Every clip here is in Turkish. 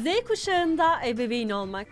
Z kuşağında ebeveyn olmak.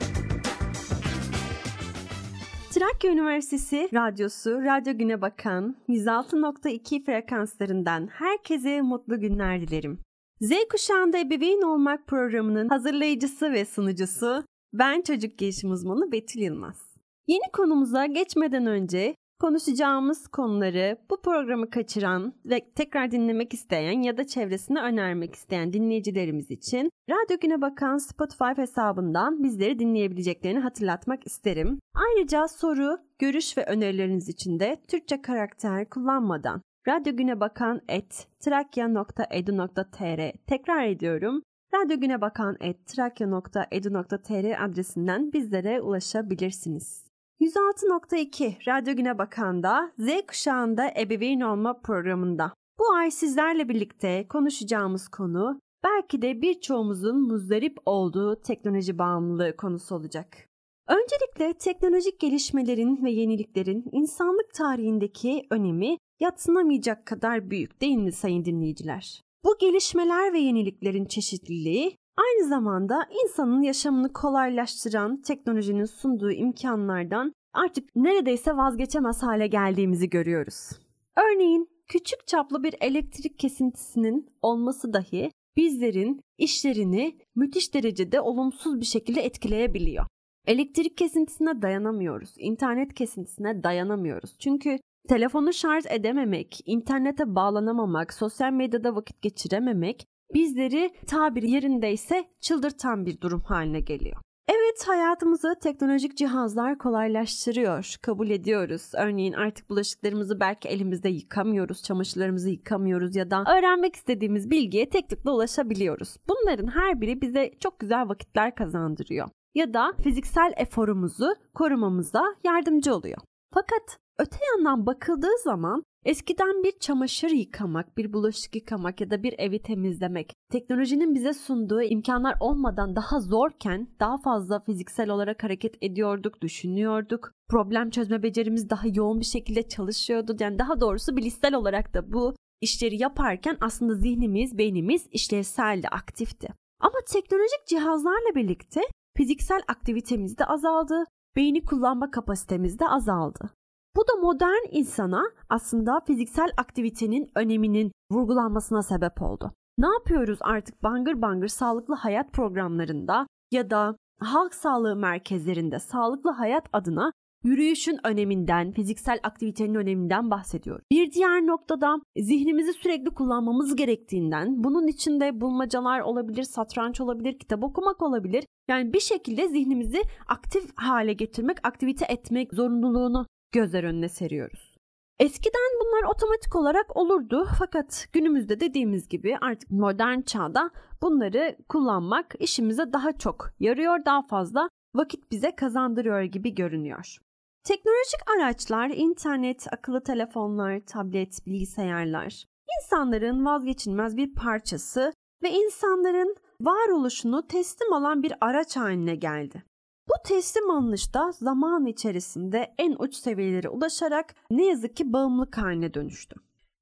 Trakya Üniversitesi Radyosu, Radyo Güne Bakan 106.2 frekanslarından herkese mutlu günler dilerim. Z kuşağında ebeveyn olmak programının hazırlayıcısı ve sunucusu ben çocuk gelişim uzmanı Betül Yılmaz. Yeni konumuza geçmeden önce konuşacağımız konuları bu programı kaçıran ve tekrar dinlemek isteyen ya da çevresine önermek isteyen dinleyicilerimiz için Radyo Güne Bakan Spotify hesabından bizleri dinleyebileceklerini hatırlatmak isterim. Ayrıca soru, görüş ve önerileriniz için de Türkçe karakter kullanmadan Radyo Güne Bakan et trakya.edu.tr tekrar ediyorum. Radyo Güne Bakan et trakya.edu.tr adresinden bizlere ulaşabilirsiniz. 106.2 Radyo Güne Bakan'da Z kuşağında ebeveyn olma programında. Bu ay sizlerle birlikte konuşacağımız konu belki de birçoğumuzun muzdarip olduğu teknoloji bağımlılığı konusu olacak. Öncelikle teknolojik gelişmelerin ve yeniliklerin insanlık tarihindeki önemi yatsınamayacak kadar büyük değil mi sayın dinleyiciler? Bu gelişmeler ve yeniliklerin çeşitliliği aynı zamanda insanın yaşamını kolaylaştıran teknolojinin sunduğu imkanlardan artık neredeyse vazgeçemez hale geldiğimizi görüyoruz. Örneğin küçük çaplı bir elektrik kesintisinin olması dahi bizlerin işlerini müthiş derecede olumsuz bir şekilde etkileyebiliyor. Elektrik kesintisine dayanamıyoruz, internet kesintisine dayanamıyoruz. Çünkü telefonu şarj edememek, internete bağlanamamak, sosyal medyada vakit geçirememek bizleri tabiri yerindeyse çıldırtan bir durum haline geliyor. Evet hayatımızı teknolojik cihazlar kolaylaştırıyor, kabul ediyoruz. Örneğin artık bulaşıklarımızı belki elimizde yıkamıyoruz, çamaşırlarımızı yıkamıyoruz ya da öğrenmek istediğimiz bilgiye tek tıkla ulaşabiliyoruz. Bunların her biri bize çok güzel vakitler kazandırıyor ya da fiziksel eforumuzu korumamıza yardımcı oluyor. Fakat öte yandan bakıldığı zaman Eskiden bir çamaşır yıkamak, bir bulaşık yıkamak ya da bir evi temizlemek teknolojinin bize sunduğu imkanlar olmadan daha zorken daha fazla fiziksel olarak hareket ediyorduk, düşünüyorduk. Problem çözme becerimiz daha yoğun bir şekilde çalışıyordu. Yani daha doğrusu bilişsel olarak da bu işleri yaparken aslında zihnimiz, beynimiz işlevseldi, aktifti. Ama teknolojik cihazlarla birlikte fiziksel aktivitemiz de azaldı, beyni kullanma kapasitemiz de azaldı. Bu da modern insana aslında fiziksel aktivitenin öneminin vurgulanmasına sebep oldu. Ne yapıyoruz artık bangır bangır sağlıklı hayat programlarında ya da halk sağlığı merkezlerinde sağlıklı hayat adına yürüyüşün öneminden, fiziksel aktivitenin öneminden bahsediyor. Bir diğer noktada zihnimizi sürekli kullanmamız gerektiğinden, bunun içinde bulmacalar olabilir, satranç olabilir, kitap okumak olabilir. Yani bir şekilde zihnimizi aktif hale getirmek, aktivite etmek zorunluluğunu gözler önüne seriyoruz. Eskiden bunlar otomatik olarak olurdu fakat günümüzde dediğimiz gibi artık modern çağda bunları kullanmak işimize daha çok yarıyor, daha fazla vakit bize kazandırıyor gibi görünüyor. Teknolojik araçlar, internet, akıllı telefonlar, tablet, bilgisayarlar insanların vazgeçilmez bir parçası ve insanların varoluşunu teslim alan bir araç haline geldi. Bu teslim alınışta zaman içerisinde en uç seviyelere ulaşarak ne yazık ki bağımlılık haline dönüştü.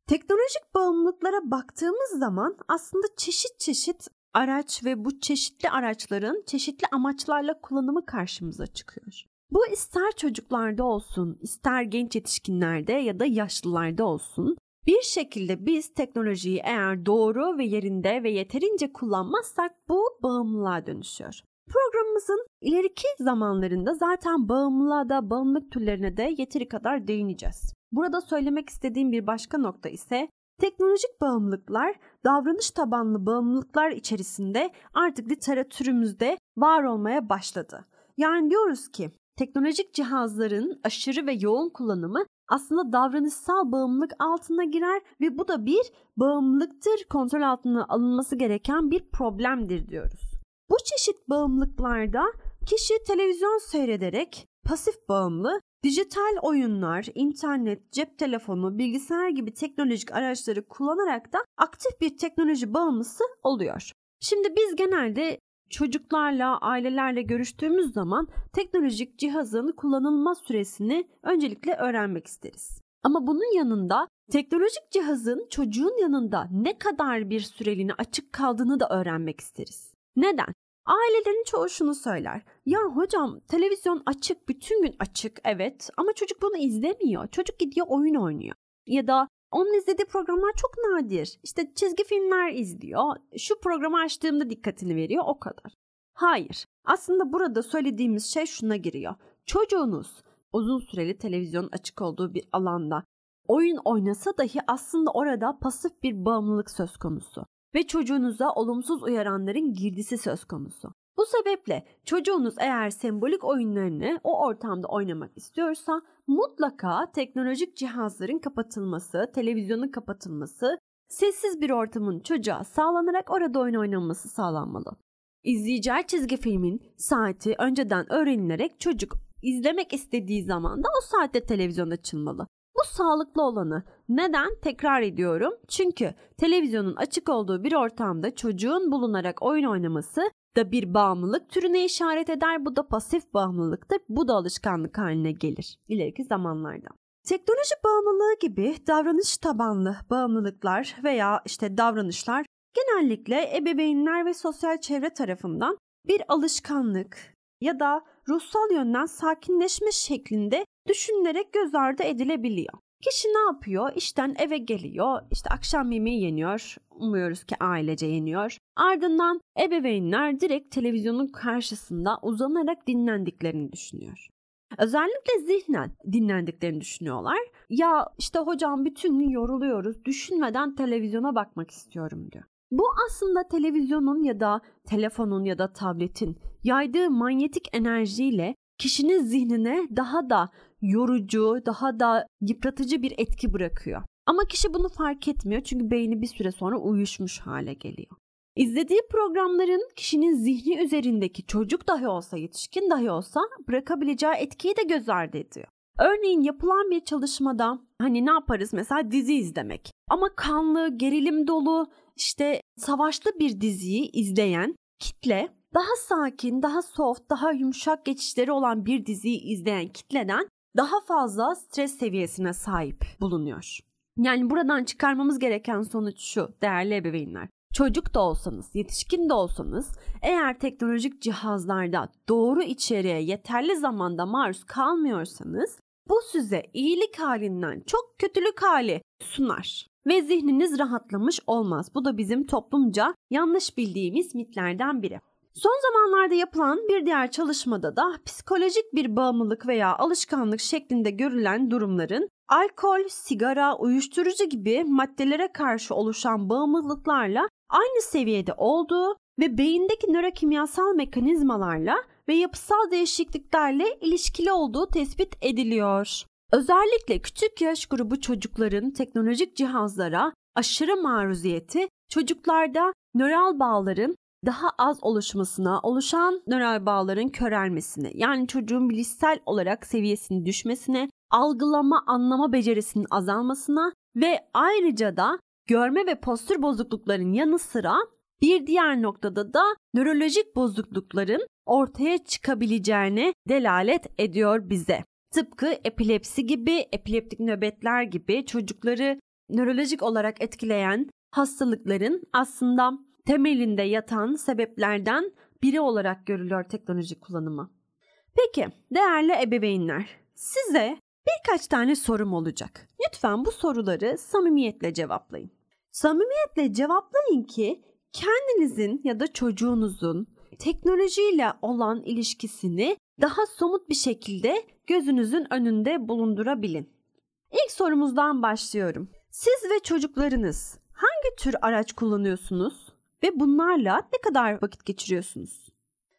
Teknolojik bağımlılıklara baktığımız zaman aslında çeşit çeşit araç ve bu çeşitli araçların çeşitli amaçlarla kullanımı karşımıza çıkıyor. Bu ister çocuklarda olsun, ister genç yetişkinlerde ya da yaşlılarda olsun bir şekilde biz teknolojiyi eğer doğru ve yerinde ve yeterince kullanmazsak bu bağımlılığa dönüşüyor. Programımızın ileriki zamanlarında zaten bağımlılığa da bağımlılık türlerine de yeteri kadar değineceğiz. Burada söylemek istediğim bir başka nokta ise teknolojik bağımlılıklar davranış tabanlı bağımlılıklar içerisinde artık literatürümüzde var olmaya başladı. Yani diyoruz ki teknolojik cihazların aşırı ve yoğun kullanımı aslında davranışsal bağımlılık altına girer ve bu da bir bağımlılıktır, kontrol altına alınması gereken bir problemdir diyoruz. Bu çeşit bağımlılıklarda kişi televizyon seyrederek pasif bağımlı, dijital oyunlar, internet, cep telefonu, bilgisayar gibi teknolojik araçları kullanarak da aktif bir teknoloji bağımlısı oluyor. Şimdi biz genelde çocuklarla, ailelerle görüştüğümüz zaman teknolojik cihazın kullanılma süresini öncelikle öğrenmek isteriz. Ama bunun yanında teknolojik cihazın çocuğun yanında ne kadar bir süreliğine açık kaldığını da öğrenmek isteriz. Neden? Ailelerin çoğu şunu söyler. Ya hocam televizyon açık, bütün gün açık evet ama çocuk bunu izlemiyor. Çocuk gidiyor oyun oynuyor. Ya da onun izlediği programlar çok nadir. İşte çizgi filmler izliyor. Şu programı açtığımda dikkatini veriyor o kadar. Hayır. Aslında burada söylediğimiz şey şuna giriyor. Çocuğunuz uzun süreli televizyon açık olduğu bir alanda oyun oynasa dahi aslında orada pasif bir bağımlılık söz konusu ve çocuğunuza olumsuz uyaranların girdisi söz konusu. Bu sebeple çocuğunuz eğer sembolik oyunlarını o ortamda oynamak istiyorsa mutlaka teknolojik cihazların kapatılması, televizyonun kapatılması, sessiz bir ortamın çocuğa sağlanarak orada oyun oynanması sağlanmalı. İzleyeceği çizgi filmin saati önceden öğrenilerek çocuk izlemek istediği zaman da o saatte televizyon açılmalı. Sağlıklı olanı. Neden? Tekrar ediyorum. Çünkü televizyonun açık olduğu bir ortamda çocuğun bulunarak oyun oynaması da bir bağımlılık türüne işaret eder. Bu da pasif bağımlılıktır. Bu da alışkanlık haline gelir ileriki zamanlarda. Teknoloji bağımlılığı gibi davranış tabanlı bağımlılıklar veya işte davranışlar genellikle ebeveynler ve sosyal çevre tarafından bir alışkanlık ya da ruhsal yönden sakinleşme şeklinde düşünülerek göz ardı edilebiliyor. Kişi ne yapıyor? İşten eve geliyor. İşte akşam yemeği yeniyor. Umuyoruz ki ailece yeniyor. Ardından ebeveynler direkt televizyonun karşısında uzanarak dinlendiklerini düşünüyor. Özellikle zihnen dinlendiklerini düşünüyorlar. Ya işte hocam bütün gün yoruluyoruz. Düşünmeden televizyona bakmak istiyorum diyor. Bu aslında televizyonun ya da telefonun ya da tabletin yaydığı manyetik enerjiyle kişinin zihnine daha da yorucu, daha da yıpratıcı bir etki bırakıyor. Ama kişi bunu fark etmiyor çünkü beyni bir süre sonra uyuşmuş hale geliyor. İzlediği programların kişinin zihni üzerindeki çocuk dahi olsa, yetişkin dahi olsa bırakabileceği etkiyi de göz ardı ediyor. Örneğin yapılan bir çalışmada hani ne yaparız mesela dizi izlemek. Ama kanlı, gerilim dolu, işte savaşlı bir diziyi izleyen kitle daha sakin, daha soft, daha yumuşak geçişleri olan bir diziyi izleyen kitleden daha fazla stres seviyesine sahip bulunuyor. Yani buradan çıkarmamız gereken sonuç şu değerli ebeveynler. Çocuk da olsanız, yetişkin de olsanız eğer teknolojik cihazlarda doğru içeriğe yeterli zamanda maruz kalmıyorsanız bu size iyilik halinden çok kötülük hali sunar ve zihniniz rahatlamış olmaz. Bu da bizim toplumca yanlış bildiğimiz mitlerden biri. Son zamanlarda yapılan bir diğer çalışmada da psikolojik bir bağımlılık veya alışkanlık şeklinde görülen durumların alkol, sigara, uyuşturucu gibi maddelere karşı oluşan bağımlılıklarla aynı seviyede olduğu ve beyindeki nörokimyasal mekanizmalarla ve yapısal değişikliklerle ilişkili olduğu tespit ediliyor. Özellikle küçük yaş grubu çocukların teknolojik cihazlara aşırı maruziyeti çocuklarda nöral bağların daha az oluşmasına, oluşan nöral bağların körelmesine, yani çocuğun bilişsel olarak seviyesinin düşmesine, algılama, anlama becerisinin azalmasına ve ayrıca da görme ve postür bozuklukların yanı sıra bir diğer noktada da nörolojik bozuklukların ortaya çıkabileceğine delalet ediyor bize. Tıpkı epilepsi gibi, epileptik nöbetler gibi çocukları nörolojik olarak etkileyen hastalıkların aslında temelinde yatan sebeplerden biri olarak görülüyor teknoloji kullanımı. Peki değerli ebeveynler size birkaç tane sorum olacak. Lütfen bu soruları samimiyetle cevaplayın. Samimiyetle cevaplayın ki kendinizin ya da çocuğunuzun teknolojiyle olan ilişkisini daha somut bir şekilde gözünüzün önünde bulundurabilin. İlk sorumuzdan başlıyorum. Siz ve çocuklarınız hangi tür araç kullanıyorsunuz ve bunlarla ne kadar vakit geçiriyorsunuz?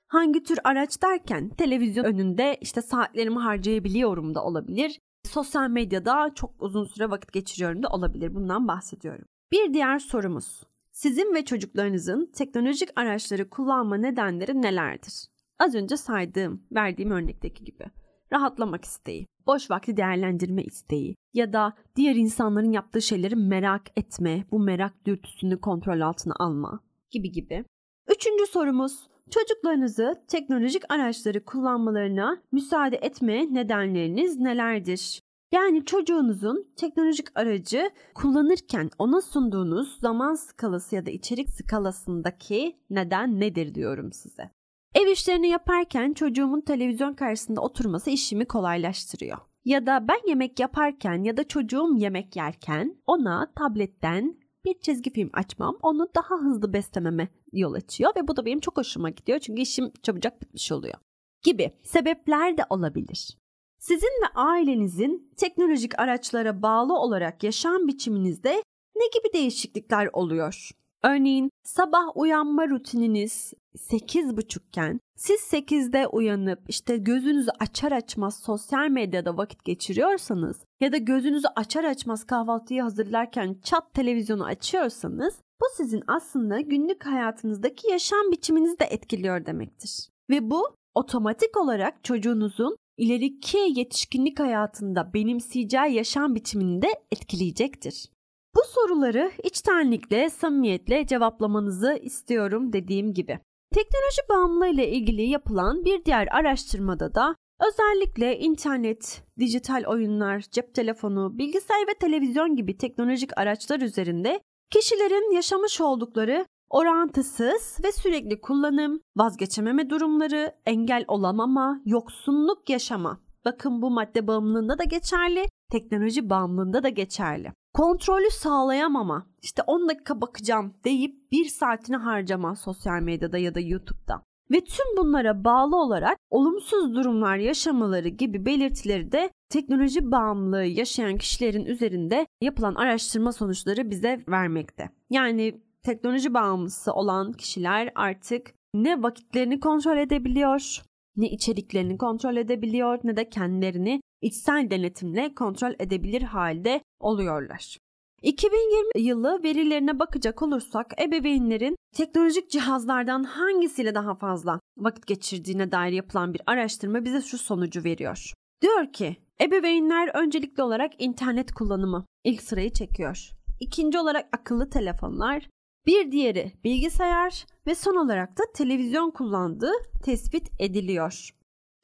Hangi tür araç derken televizyon önünde işte saatlerimi harcayabiliyorum da olabilir. Sosyal medyada çok uzun süre vakit geçiriyorum da olabilir. Bundan bahsediyorum. Bir diğer sorumuz. Sizin ve çocuklarınızın teknolojik araçları kullanma nedenleri nelerdir? Az önce saydığım, verdiğim örnekteki gibi. Rahatlamak isteği, boş vakti değerlendirme isteği ya da diğer insanların yaptığı şeyleri merak etme, bu merak dürtüsünü kontrol altına alma gibi gibi. Üçüncü sorumuz, çocuklarınızı teknolojik araçları kullanmalarına müsaade etme nedenleriniz nelerdir? Yani çocuğunuzun teknolojik aracı kullanırken ona sunduğunuz zaman skalası ya da içerik skalasındaki neden nedir diyorum size. Ev işlerini yaparken çocuğumun televizyon karşısında oturması işimi kolaylaştırıyor. Ya da ben yemek yaparken ya da çocuğum yemek yerken ona tabletten bir çizgi film açmam onu daha hızlı beslememe yol açıyor ve bu da benim çok hoşuma gidiyor çünkü işim çabucak bitmiş oluyor gibi sebepler de olabilir. Sizin ve ailenizin teknolojik araçlara bağlı olarak yaşam biçiminizde ne gibi değişiklikler oluyor? Örneğin sabah uyanma rutininiz 8.30 iken siz 8'de uyanıp işte gözünüzü açar açmaz sosyal medyada vakit geçiriyorsanız ya da gözünüzü açar açmaz kahvaltıyı hazırlarken çat televizyonu açıyorsanız bu sizin aslında günlük hayatınızdaki yaşam biçiminizi de etkiliyor demektir. Ve bu otomatik olarak çocuğunuzun ileriki yetişkinlik hayatında benimseyeceği yaşam biçimini de etkileyecektir. Bu soruları içtenlikle, samimiyetle cevaplamanızı istiyorum dediğim gibi. Teknoloji bağımlılığı ile ilgili yapılan bir diğer araştırmada da özellikle internet, dijital oyunlar, cep telefonu, bilgisayar ve televizyon gibi teknolojik araçlar üzerinde kişilerin yaşamış oldukları orantısız ve sürekli kullanım, vazgeçememe durumları, engel olamama, yoksunluk yaşama. Bakın bu madde bağımlılığında da geçerli, teknoloji bağımlılığında da geçerli. Kontrolü sağlayamama, işte 10 dakika bakacağım deyip bir saatini harcama sosyal medyada ya da YouTube'da. Ve tüm bunlara bağlı olarak olumsuz durumlar yaşamaları gibi belirtileri de teknoloji bağımlılığı yaşayan kişilerin üzerinde yapılan araştırma sonuçları bize vermekte. Yani teknoloji bağımlısı olan kişiler artık ne vakitlerini kontrol edebiliyor, ne içeriklerini kontrol edebiliyor ne de kendilerini içsel denetimle kontrol edebilir halde oluyorlar. 2020 yılı verilerine bakacak olursak ebeveynlerin teknolojik cihazlardan hangisiyle daha fazla vakit geçirdiğine dair yapılan bir araştırma bize şu sonucu veriyor. Diyor ki ebeveynler öncelikli olarak internet kullanımı ilk sırayı çekiyor. İkinci olarak akıllı telefonlar, bir diğeri bilgisayar ve son olarak da televizyon kullandığı tespit ediliyor.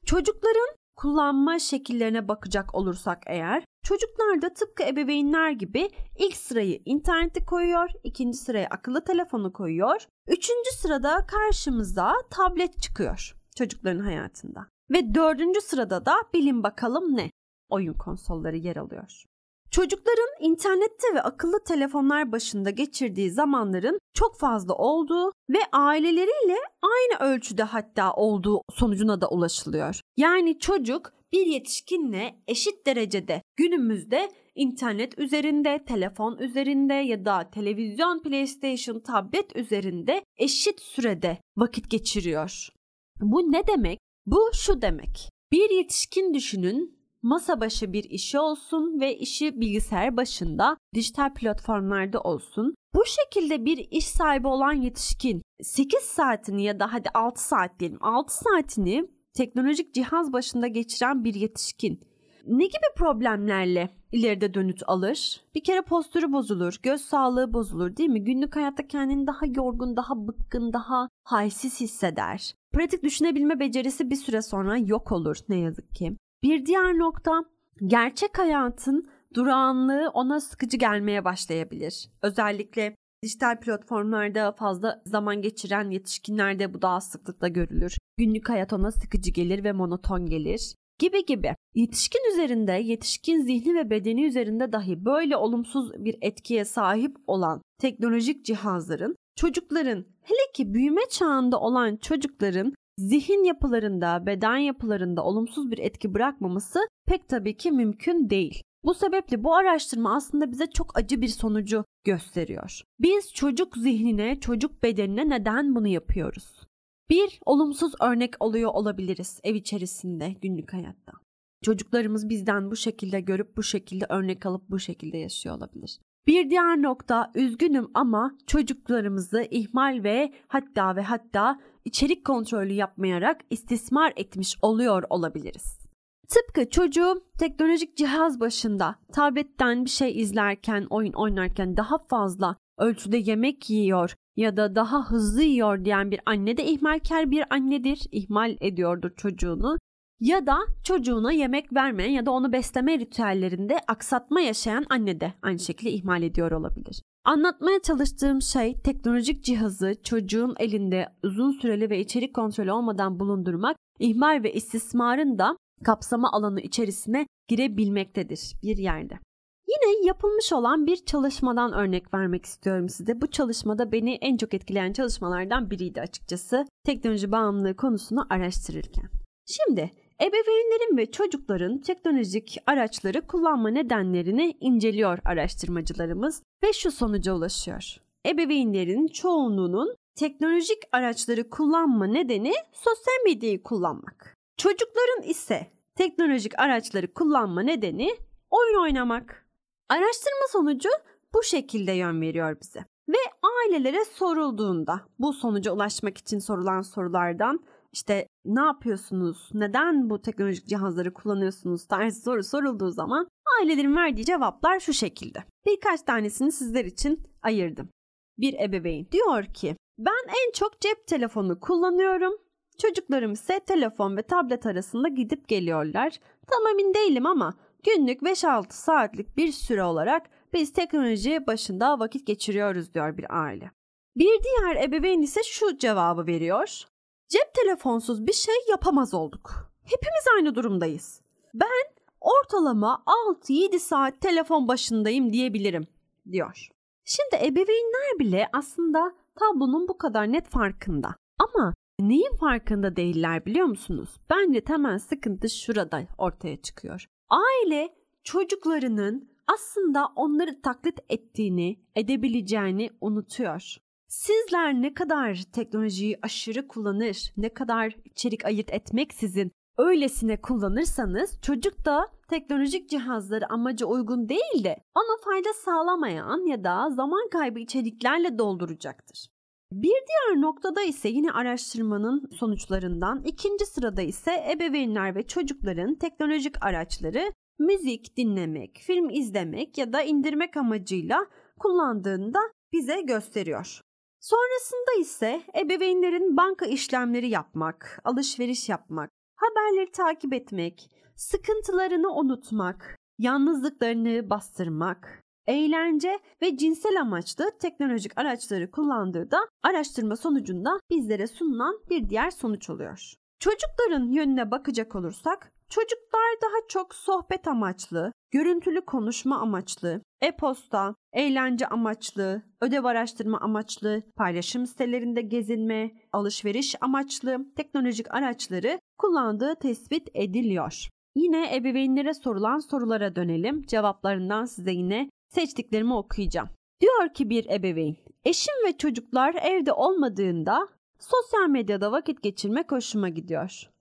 Çocukların kullanma şekillerine bakacak olursak eğer çocuklar da tıpkı ebeveynler gibi ilk sırayı interneti koyuyor, ikinci sıraya akıllı telefonu koyuyor, üçüncü sırada karşımıza tablet çıkıyor çocukların hayatında. Ve dördüncü sırada da bilin bakalım ne? Oyun konsolları yer alıyor. Çocukların internette ve akıllı telefonlar başında geçirdiği zamanların çok fazla olduğu ve aileleriyle aynı ölçüde hatta olduğu sonucuna da ulaşılıyor. Yani çocuk bir yetişkinle eşit derecede günümüzde internet üzerinde, telefon üzerinde ya da televizyon, PlayStation, tablet üzerinde eşit sürede vakit geçiriyor. Bu ne demek? Bu şu demek. Bir yetişkin düşünün masa başı bir işi olsun ve işi bilgisayar başında dijital platformlarda olsun. Bu şekilde bir iş sahibi olan yetişkin 8 saatini ya da hadi 6 saat diyelim 6 saatini teknolojik cihaz başında geçiren bir yetişkin ne gibi problemlerle ileride dönüt alır? Bir kere postürü bozulur, göz sağlığı bozulur değil mi? Günlük hayatta kendini daha yorgun, daha bıkkın, daha halsiz hisseder. Pratik düşünebilme becerisi bir süre sonra yok olur ne yazık ki. Bir diğer nokta gerçek hayatın durağanlığı ona sıkıcı gelmeye başlayabilir. Özellikle dijital platformlarda fazla zaman geçiren yetişkinlerde bu daha sıklıkla görülür. Günlük hayat ona sıkıcı gelir ve monoton gelir gibi gibi. Yetişkin üzerinde, yetişkin zihni ve bedeni üzerinde dahi böyle olumsuz bir etkiye sahip olan teknolojik cihazların çocukların hele ki büyüme çağında olan çocukların zihin yapılarında, beden yapılarında olumsuz bir etki bırakmaması pek tabii ki mümkün değil. Bu sebeple bu araştırma aslında bize çok acı bir sonucu gösteriyor. Biz çocuk zihnine, çocuk bedenine neden bunu yapıyoruz? Bir, olumsuz örnek oluyor olabiliriz ev içerisinde, günlük hayatta. Çocuklarımız bizden bu şekilde görüp bu şekilde örnek alıp bu şekilde yaşıyor olabilir. Bir diğer nokta üzgünüm ama çocuklarımızı ihmal ve hatta ve hatta içerik kontrolü yapmayarak istismar etmiş oluyor olabiliriz. Tıpkı çocuğu teknolojik cihaz başında tabletten bir şey izlerken, oyun oynarken daha fazla ölçüde yemek yiyor ya da daha hızlı yiyor diyen bir anne de ihmalkar bir annedir, ihmal ediyordur çocuğunu. Ya da çocuğuna yemek vermeyen ya da onu besleme ritüellerinde aksatma yaşayan anne de aynı şekilde ihmal ediyor olabilir. Anlatmaya çalıştığım şey teknolojik cihazı çocuğun elinde uzun süreli ve içerik kontrolü olmadan bulundurmak, ihmal ve istismarın da kapsama alanı içerisine girebilmektedir bir yerde. Yine yapılmış olan bir çalışmadan örnek vermek istiyorum size. Bu çalışmada beni en çok etkileyen çalışmalardan biriydi açıkçası. Teknoloji bağımlılığı konusunu araştırırken. Şimdi ebeveynlerin ve çocukların teknolojik araçları kullanma nedenlerini inceliyor araştırmacılarımız ve şu sonuca ulaşıyor. Ebeveynlerin çoğunluğunun teknolojik araçları kullanma nedeni sosyal medyayı kullanmak. Çocukların ise teknolojik araçları kullanma nedeni oyun oynamak. Araştırma sonucu bu şekilde yön veriyor bize. Ve ailelere sorulduğunda bu sonuca ulaşmak için sorulan sorulardan işte ne yapıyorsunuz, neden bu teknolojik cihazları kullanıyorsunuz tarzı soru sorulduğu zaman ailelerin verdiği cevaplar şu şekilde. Birkaç tanesini sizler için ayırdım. Bir ebeveyn diyor ki ben en çok cep telefonu kullanıyorum. Çocuklarım ise telefon ve tablet arasında gidip geliyorlar. Tam emin değilim ama Günlük 5-6 saatlik bir süre olarak biz teknoloji başında vakit geçiriyoruz diyor bir aile. Bir diğer ebeveyn ise şu cevabı veriyor. Cep telefonsuz bir şey yapamaz olduk. Hepimiz aynı durumdayız. Ben ortalama 6-7 saat telefon başındayım diyebilirim diyor. Şimdi ebeveynler bile aslında tablonun bu kadar net farkında. Ama neyin farkında değiller biliyor musunuz? Bence temel sıkıntı şurada ortaya çıkıyor aile çocuklarının aslında onları taklit ettiğini, edebileceğini unutuyor. Sizler ne kadar teknolojiyi aşırı kullanır, ne kadar içerik ayırt etmeksizin öylesine kullanırsanız çocuk da teknolojik cihazları amaca uygun değil de ona fayda sağlamayan ya da zaman kaybı içeriklerle dolduracaktır. Bir diğer noktada ise yine araştırmanın sonuçlarından ikinci sırada ise ebeveynler ve çocukların teknolojik araçları müzik dinlemek, film izlemek ya da indirmek amacıyla kullandığında bize gösteriyor. Sonrasında ise ebeveynlerin banka işlemleri yapmak, alışveriş yapmak, haberleri takip etmek, sıkıntılarını unutmak, yalnızlıklarını bastırmak, eğlence ve cinsel amaçlı teknolojik araçları kullandığı da araştırma sonucunda bizlere sunulan bir diğer sonuç oluyor. Çocukların yönüne bakacak olursak çocuklar daha çok sohbet amaçlı, görüntülü konuşma amaçlı, e-posta, eğlence amaçlı, ödev araştırma amaçlı, paylaşım sitelerinde gezinme, alışveriş amaçlı teknolojik araçları kullandığı tespit ediliyor. Yine ebeveynlere sorulan sorulara dönelim. Cevaplarından size yine seçtiklerimi okuyacağım. Diyor ki bir ebeveyn, eşim ve çocuklar evde olmadığında sosyal medyada vakit geçirmek hoşuma gidiyor.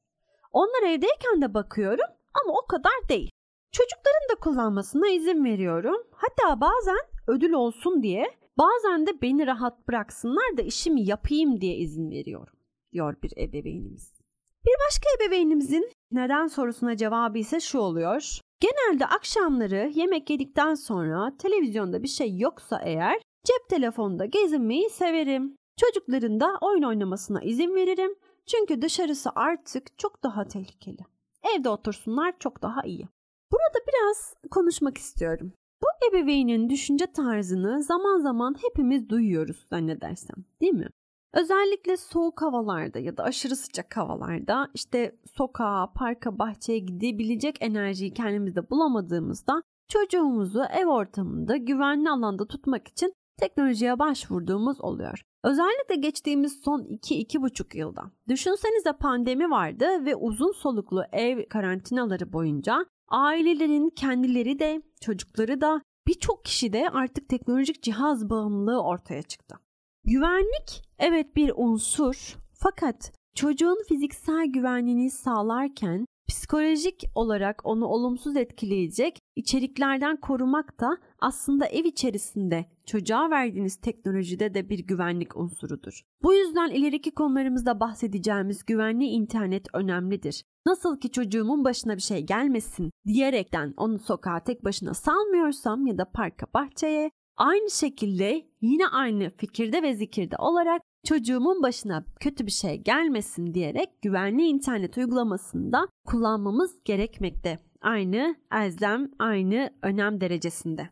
Onlar evdeyken de bakıyorum ama o kadar değil. Çocukların da kullanmasına izin veriyorum. Hatta bazen ödül olsun diye, bazen de beni rahat bıraksınlar da işimi yapayım diye izin veriyorum, diyor bir ebeveynimiz. Bir başka ebeveynimizin neden sorusuna cevabı ise şu oluyor. Genelde akşamları yemek yedikten sonra televizyonda bir şey yoksa eğer cep telefonda gezinmeyi severim. Çocukların da oyun oynamasına izin veririm. Çünkü dışarısı artık çok daha tehlikeli. Evde otursunlar çok daha iyi. Burada biraz konuşmak istiyorum. Bu ebeveynin düşünce tarzını zaman zaman hepimiz duyuyoruz zannedersem değil mi? Özellikle soğuk havalarda ya da aşırı sıcak havalarda işte sokağa, parka, bahçeye gidebilecek enerjiyi kendimizde bulamadığımızda çocuğumuzu ev ortamında güvenli alanda tutmak için teknolojiye başvurduğumuz oluyor. Özellikle geçtiğimiz son 2-2,5 yılda. Düşünsenize pandemi vardı ve uzun soluklu ev karantinaları boyunca ailelerin kendileri de çocukları da birçok kişi de artık teknolojik cihaz bağımlılığı ortaya çıktı. Güvenlik evet bir unsur fakat çocuğun fiziksel güvenliğini sağlarken psikolojik olarak onu olumsuz etkileyecek içeriklerden korumak da aslında ev içerisinde çocuğa verdiğiniz teknolojide de bir güvenlik unsurudur. Bu yüzden ileriki konularımızda bahsedeceğimiz güvenli internet önemlidir. Nasıl ki çocuğumun başına bir şey gelmesin diyerekten onu sokağa tek başına salmıyorsam ya da parka bahçeye Aynı şekilde yine aynı fikirde ve zikirde olarak çocuğumun başına kötü bir şey gelmesin diyerek güvenli internet uygulamasında kullanmamız gerekmekte. Aynı elzem, aynı önem derecesinde.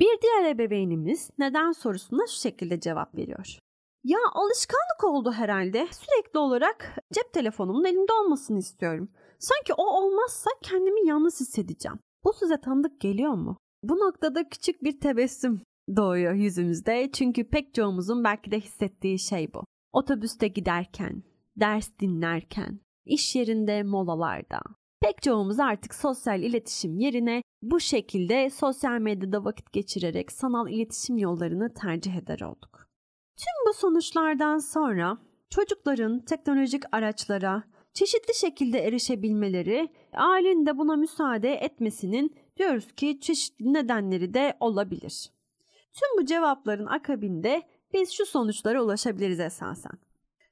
Bir diğer ebeveynimiz neden sorusuna şu şekilde cevap veriyor. Ya alışkanlık oldu herhalde. Sürekli olarak cep telefonumun elimde olmasını istiyorum. Sanki o olmazsa kendimi yalnız hissedeceğim. Bu size tanıdık geliyor mu? Bu noktada küçük bir tebessüm doğuyor yüzümüzde. Çünkü pek çoğumuzun belki de hissettiği şey bu. Otobüste giderken, ders dinlerken, iş yerinde molalarda. Pek çoğumuz artık sosyal iletişim yerine bu şekilde sosyal medyada vakit geçirerek sanal iletişim yollarını tercih eder olduk. Tüm bu sonuçlardan sonra çocukların teknolojik araçlara çeşitli şekilde erişebilmeleri, ailenin de buna müsaade etmesinin diyoruz ki çeşitli nedenleri de olabilir. Tüm bu cevapların akabinde biz şu sonuçlara ulaşabiliriz esasen.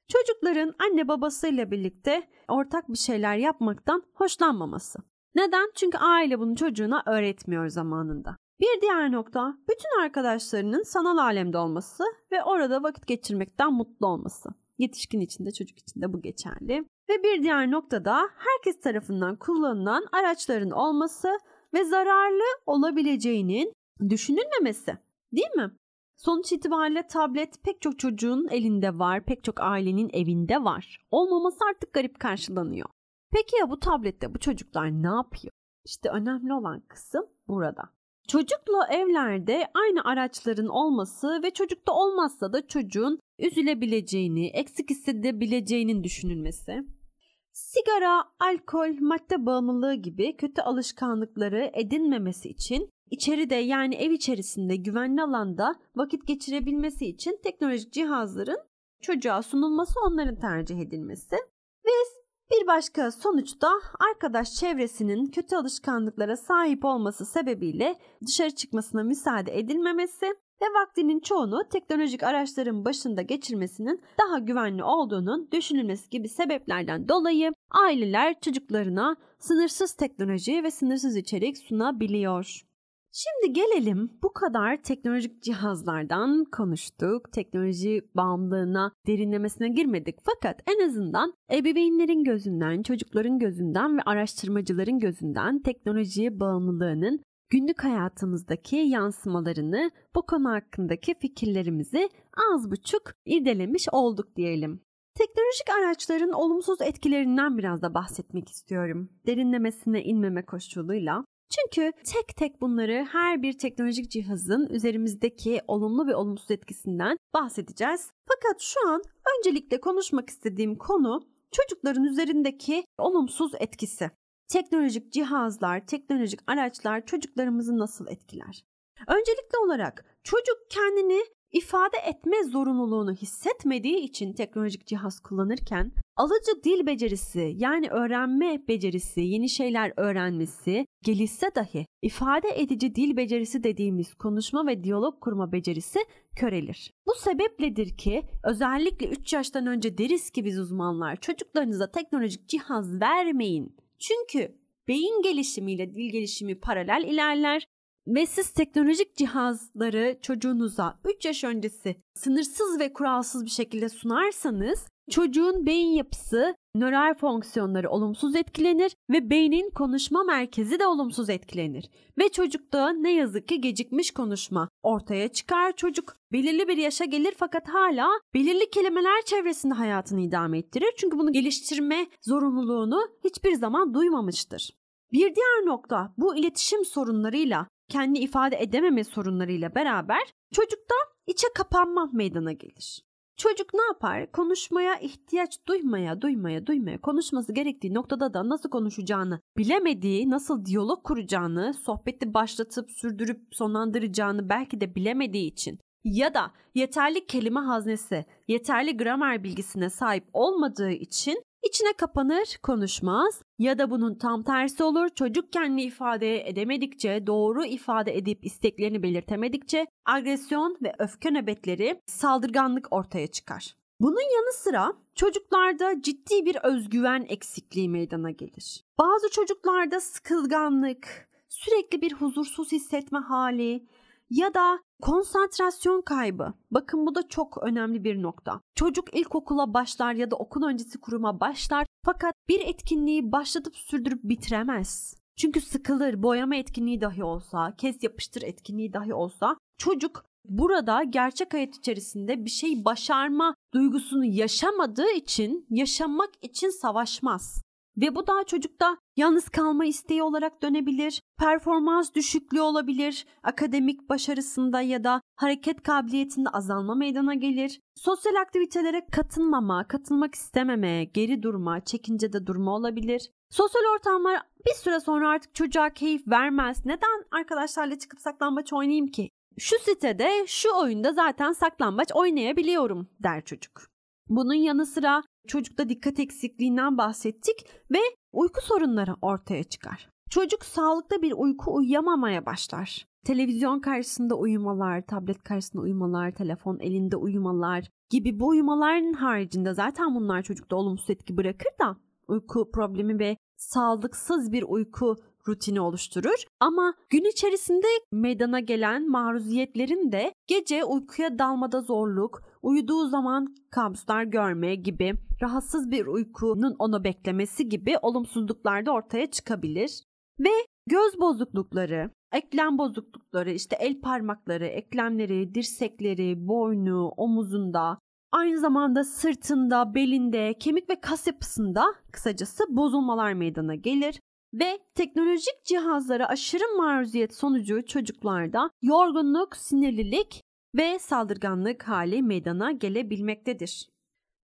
Çocukların anne babasıyla birlikte ortak bir şeyler yapmaktan hoşlanmaması. Neden? Çünkü aile bunu çocuğuna öğretmiyor zamanında. Bir diğer nokta bütün arkadaşlarının sanal alemde olması ve orada vakit geçirmekten mutlu olması. Yetişkin için de çocuk için de bu geçerli. Ve bir diğer noktada herkes tarafından kullanılan araçların olması ve zararlı olabileceğinin düşünülmemesi. Değil mi? Sonuç itibariyle tablet pek çok çocuğun elinde var, pek çok ailenin evinde var. Olmaması artık garip karşılanıyor. Peki ya bu tablette bu çocuklar ne yapıyor? İşte önemli olan kısım burada. Çocukla evlerde aynı araçların olması ve çocukta olmazsa da çocuğun üzülebileceğini, eksik hissedebileceğinin düşünülmesi. Sigara, alkol, madde bağımlılığı gibi kötü alışkanlıkları edinmemesi için içeride yani ev içerisinde güvenli alanda vakit geçirebilmesi için teknolojik cihazların çocuğa sunulması onların tercih edilmesi ve bir başka sonuçta arkadaş çevresinin kötü alışkanlıklara sahip olması sebebiyle dışarı çıkmasına müsaade edilmemesi ve vaktinin çoğunu teknolojik araçların başında geçirmesinin daha güvenli olduğunun düşünülmesi gibi sebeplerden dolayı aileler çocuklarına sınırsız teknoloji ve sınırsız içerik sunabiliyor. Şimdi gelelim bu kadar teknolojik cihazlardan konuştuk. Teknoloji bağımlılığına derinlemesine girmedik. Fakat en azından ebeveynlerin gözünden, çocukların gözünden ve araştırmacıların gözünden teknolojiye bağımlılığının günlük hayatımızdaki yansımalarını, bu konu hakkındaki fikirlerimizi az buçuk irdelemiş olduk diyelim. Teknolojik araçların olumsuz etkilerinden biraz da bahsetmek istiyorum. Derinlemesine inmeme koşuluyla. Çünkü tek tek bunları her bir teknolojik cihazın üzerimizdeki olumlu ve olumsuz etkisinden bahsedeceğiz. Fakat şu an öncelikle konuşmak istediğim konu çocukların üzerindeki olumsuz etkisi. Teknolojik cihazlar, teknolojik araçlar çocuklarımızı nasıl etkiler? Öncelikli olarak çocuk kendini ifade etme zorunluluğunu hissetmediği için teknolojik cihaz kullanırken alıcı dil becerisi yani öğrenme becerisi, yeni şeyler öğrenmesi gelişse dahi ifade edici dil becerisi dediğimiz konuşma ve diyalog kurma becerisi körelir. Bu sebepledir ki özellikle 3 yaştan önce deriz ki biz uzmanlar çocuklarınıza teknolojik cihaz vermeyin. Çünkü beyin gelişimiyle dil gelişimi paralel ilerler ve siz teknolojik cihazları çocuğunuza 3 yaş öncesi sınırsız ve kuralsız bir şekilde sunarsanız çocuğun beyin yapısı, nöral fonksiyonları olumsuz etkilenir ve beynin konuşma merkezi de olumsuz etkilenir. Ve çocukta ne yazık ki gecikmiş konuşma ortaya çıkar. Çocuk belirli bir yaşa gelir fakat hala belirli kelimeler çevresinde hayatını idame ettirir. Çünkü bunu geliştirme zorunluluğunu hiçbir zaman duymamıştır. Bir diğer nokta bu iletişim sorunlarıyla kendi ifade edememe sorunlarıyla beraber çocukta içe kapanma meydana gelir. Çocuk ne yapar? Konuşmaya ihtiyaç duymaya, duymaya, duymaya, konuşması gerektiği noktada da nasıl konuşacağını bilemediği, nasıl diyalog kuracağını, sohbeti başlatıp sürdürüp sonlandıracağını belki de bilemediği için ya da yeterli kelime haznesi, yeterli gramer bilgisine sahip olmadığı için İçine kapanır, konuşmaz ya da bunun tam tersi olur. Çocuk kendini ifade edemedikçe, doğru ifade edip isteklerini belirtemedikçe agresyon ve öfke nöbetleri, saldırganlık ortaya çıkar. Bunun yanı sıra çocuklarda ciddi bir özgüven eksikliği meydana gelir. Bazı çocuklarda sıkılganlık, sürekli bir huzursuz hissetme hali, ya da konsantrasyon kaybı. Bakın bu da çok önemli bir nokta. Çocuk ilkokula başlar ya da okul öncesi kuruma başlar fakat bir etkinliği başlatıp sürdürüp bitiremez. Çünkü sıkılır, boyama etkinliği dahi olsa, kes yapıştır etkinliği dahi olsa çocuk burada gerçek hayat içerisinde bir şey başarma duygusunu yaşamadığı için yaşamak için savaşmaz. Ve bu daha çocukta yalnız kalma isteği olarak dönebilir, performans düşüklüğü olabilir, akademik başarısında ya da hareket kabiliyetinde azalma meydana gelir. Sosyal aktivitelere katılmama, katılmak istememe, geri durma, çekincede durma olabilir. Sosyal ortamlar bir süre sonra artık çocuğa keyif vermez. Neden arkadaşlarla çıkıp saklambaç oynayayım ki? Şu sitede, şu oyunda zaten saklambaç oynayabiliyorum der çocuk. Bunun yanı sıra çocukta dikkat eksikliğinden bahsettik ve uyku sorunları ortaya çıkar. Çocuk sağlıklı bir uyku uyuyamamaya başlar. Televizyon karşısında uyumalar, tablet karşısında uyumalar, telefon elinde uyumalar gibi bu uyumaların haricinde zaten bunlar çocukta olumsuz etki bırakır da uyku problemi ve sağlıksız bir uyku rutini oluşturur. Ama gün içerisinde meydana gelen maruziyetlerin de gece uykuya dalmada zorluk, uyuduğu zaman kabuslar görme gibi rahatsız bir uykunun onu beklemesi gibi olumsuzluklar da ortaya çıkabilir. Ve göz bozuklukları, eklem bozuklukları, işte el parmakları, eklemleri, dirsekleri, boynu, omuzunda, aynı zamanda sırtında, belinde, kemik ve kas yapısında kısacası bozulmalar meydana gelir ve teknolojik cihazlara aşırı maruziyet sonucu çocuklarda yorgunluk, sinirlilik ve saldırganlık hali meydana gelebilmektedir.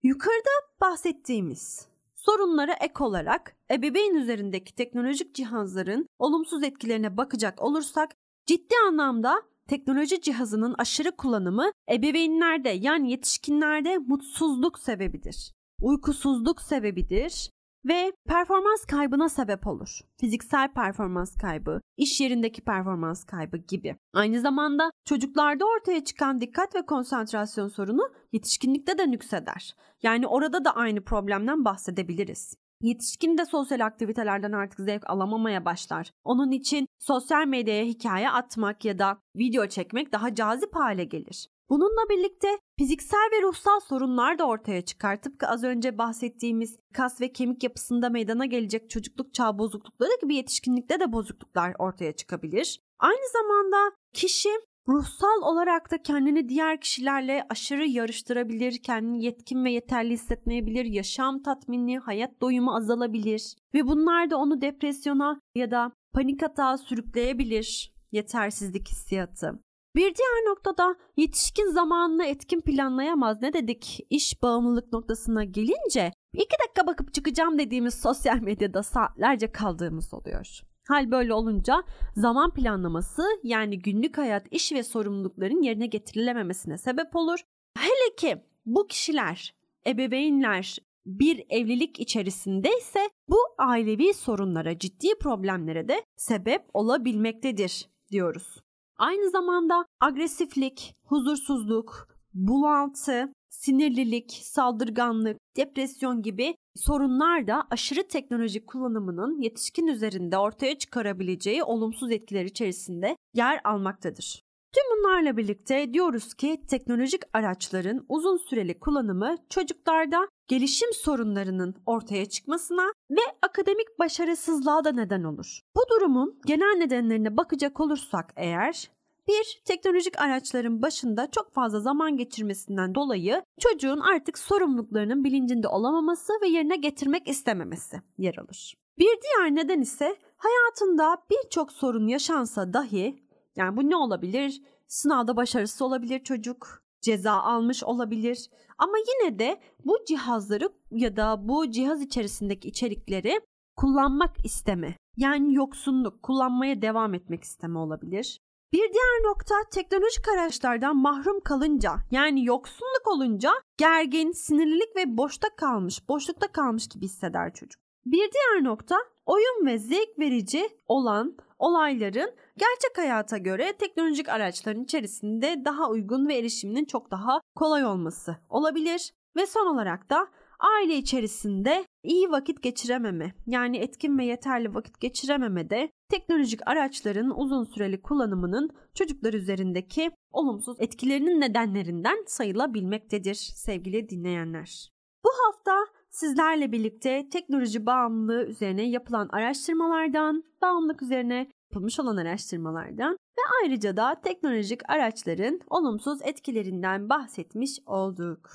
Yukarıda bahsettiğimiz sorunlara ek olarak ebeveyn üzerindeki teknolojik cihazların olumsuz etkilerine bakacak olursak ciddi anlamda teknoloji cihazının aşırı kullanımı ebeveynlerde yani yetişkinlerde mutsuzluk sebebidir. Uykusuzluk sebebidir ve performans kaybına sebep olur. Fiziksel performans kaybı, iş yerindeki performans kaybı gibi. Aynı zamanda çocuklarda ortaya çıkan dikkat ve konsantrasyon sorunu yetişkinlikte de nükseder. Yani orada da aynı problemden bahsedebiliriz. Yetişkin de sosyal aktivitelerden artık zevk alamamaya başlar. Onun için sosyal medyaya hikaye atmak ya da video çekmek daha cazip hale gelir. Bununla birlikte fiziksel ve ruhsal sorunlar da ortaya çıkar. Tıpkı az önce bahsettiğimiz kas ve kemik yapısında meydana gelecek çocukluk çağ bozuklukları gibi yetişkinlikte de bozukluklar ortaya çıkabilir. Aynı zamanda kişi ruhsal olarak da kendini diğer kişilerle aşırı yarıştırabilir, kendini yetkin ve yeterli hissetmeyebilir, yaşam tatmini, hayat doyumu azalabilir ve bunlar da onu depresyona ya da panik atağa sürükleyebilir yetersizlik hissiyatı. Bir diğer noktada yetişkin zamanını etkin planlayamaz. Ne dedik? İş bağımlılık noktasına gelince iki dakika bakıp çıkacağım dediğimiz sosyal medyada saatlerce kaldığımız oluyor. Hal böyle olunca zaman planlaması yani günlük hayat, iş ve sorumlulukların yerine getirilememesine sebep olur. Hele ki bu kişiler, ebeveynler bir evlilik içerisindeyse bu ailevi sorunlara, ciddi problemlere de sebep olabilmektedir diyoruz. Aynı zamanda agresiflik, huzursuzluk, bulantı, sinirlilik, saldırganlık, depresyon gibi sorunlar da aşırı teknoloji kullanımının yetişkin üzerinde ortaya çıkarabileceği olumsuz etkiler içerisinde yer almaktadır. Tüm bunlarla birlikte diyoruz ki teknolojik araçların uzun süreli kullanımı çocuklarda gelişim sorunlarının ortaya çıkmasına ve akademik başarısızlığa da neden olur. Bu durumun genel nedenlerine bakacak olursak eğer bir, teknolojik araçların başında çok fazla zaman geçirmesinden dolayı çocuğun artık sorumluluklarının bilincinde olamaması ve yerine getirmek istememesi yer alır. Bir diğer neden ise hayatında birçok sorun yaşansa dahi yani bu ne olabilir? Sınavda başarısı olabilir çocuk, ceza almış olabilir ama yine de bu cihazları ya da bu cihaz içerisindeki içerikleri kullanmak isteme. Yani yoksunluk, kullanmaya devam etmek isteme olabilir. Bir diğer nokta teknolojik araçlardan mahrum kalınca yani yoksunluk olunca gergin, sinirlilik ve boşta kalmış, boşlukta kalmış gibi hisseder çocuk. Bir diğer nokta oyun ve zevk verici olan olayların gerçek hayata göre teknolojik araçların içerisinde daha uygun ve erişiminin çok daha kolay olması olabilir. Ve son olarak da aile içerisinde iyi vakit geçirememe yani etkin ve yeterli vakit geçirememe de teknolojik araçların uzun süreli kullanımının çocuklar üzerindeki olumsuz etkilerinin nedenlerinden sayılabilmektedir sevgili dinleyenler. Bu hafta sizlerle birlikte teknoloji bağımlılığı üzerine yapılan araştırmalardan, bağımlılık üzerine yapılmış olan araştırmalardan ve ayrıca da teknolojik araçların olumsuz etkilerinden bahsetmiş olduk.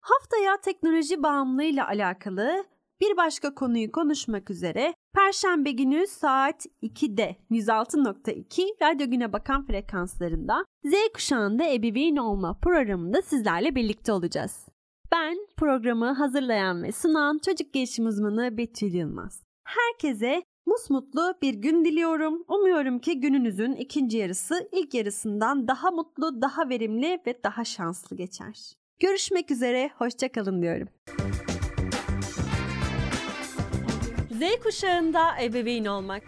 Haftaya teknoloji bağımlılığıyla alakalı bir başka konuyu konuşmak üzere Perşembe günü saat 2'de 106.2 Radyo Güne Bakan frekanslarında Z kuşağında ebeveyn olma programında sizlerle birlikte olacağız. Ben programı hazırlayan ve sunan çocuk gelişim uzmanı Betül Yılmaz. Herkese musmutlu bir gün diliyorum. Umuyorum ki gününüzün ikinci yarısı ilk yarısından daha mutlu, daha verimli ve daha şanslı geçer. Görüşmek üzere, hoşçakalın diyorum. Z kuşağında ebeveyn olmak.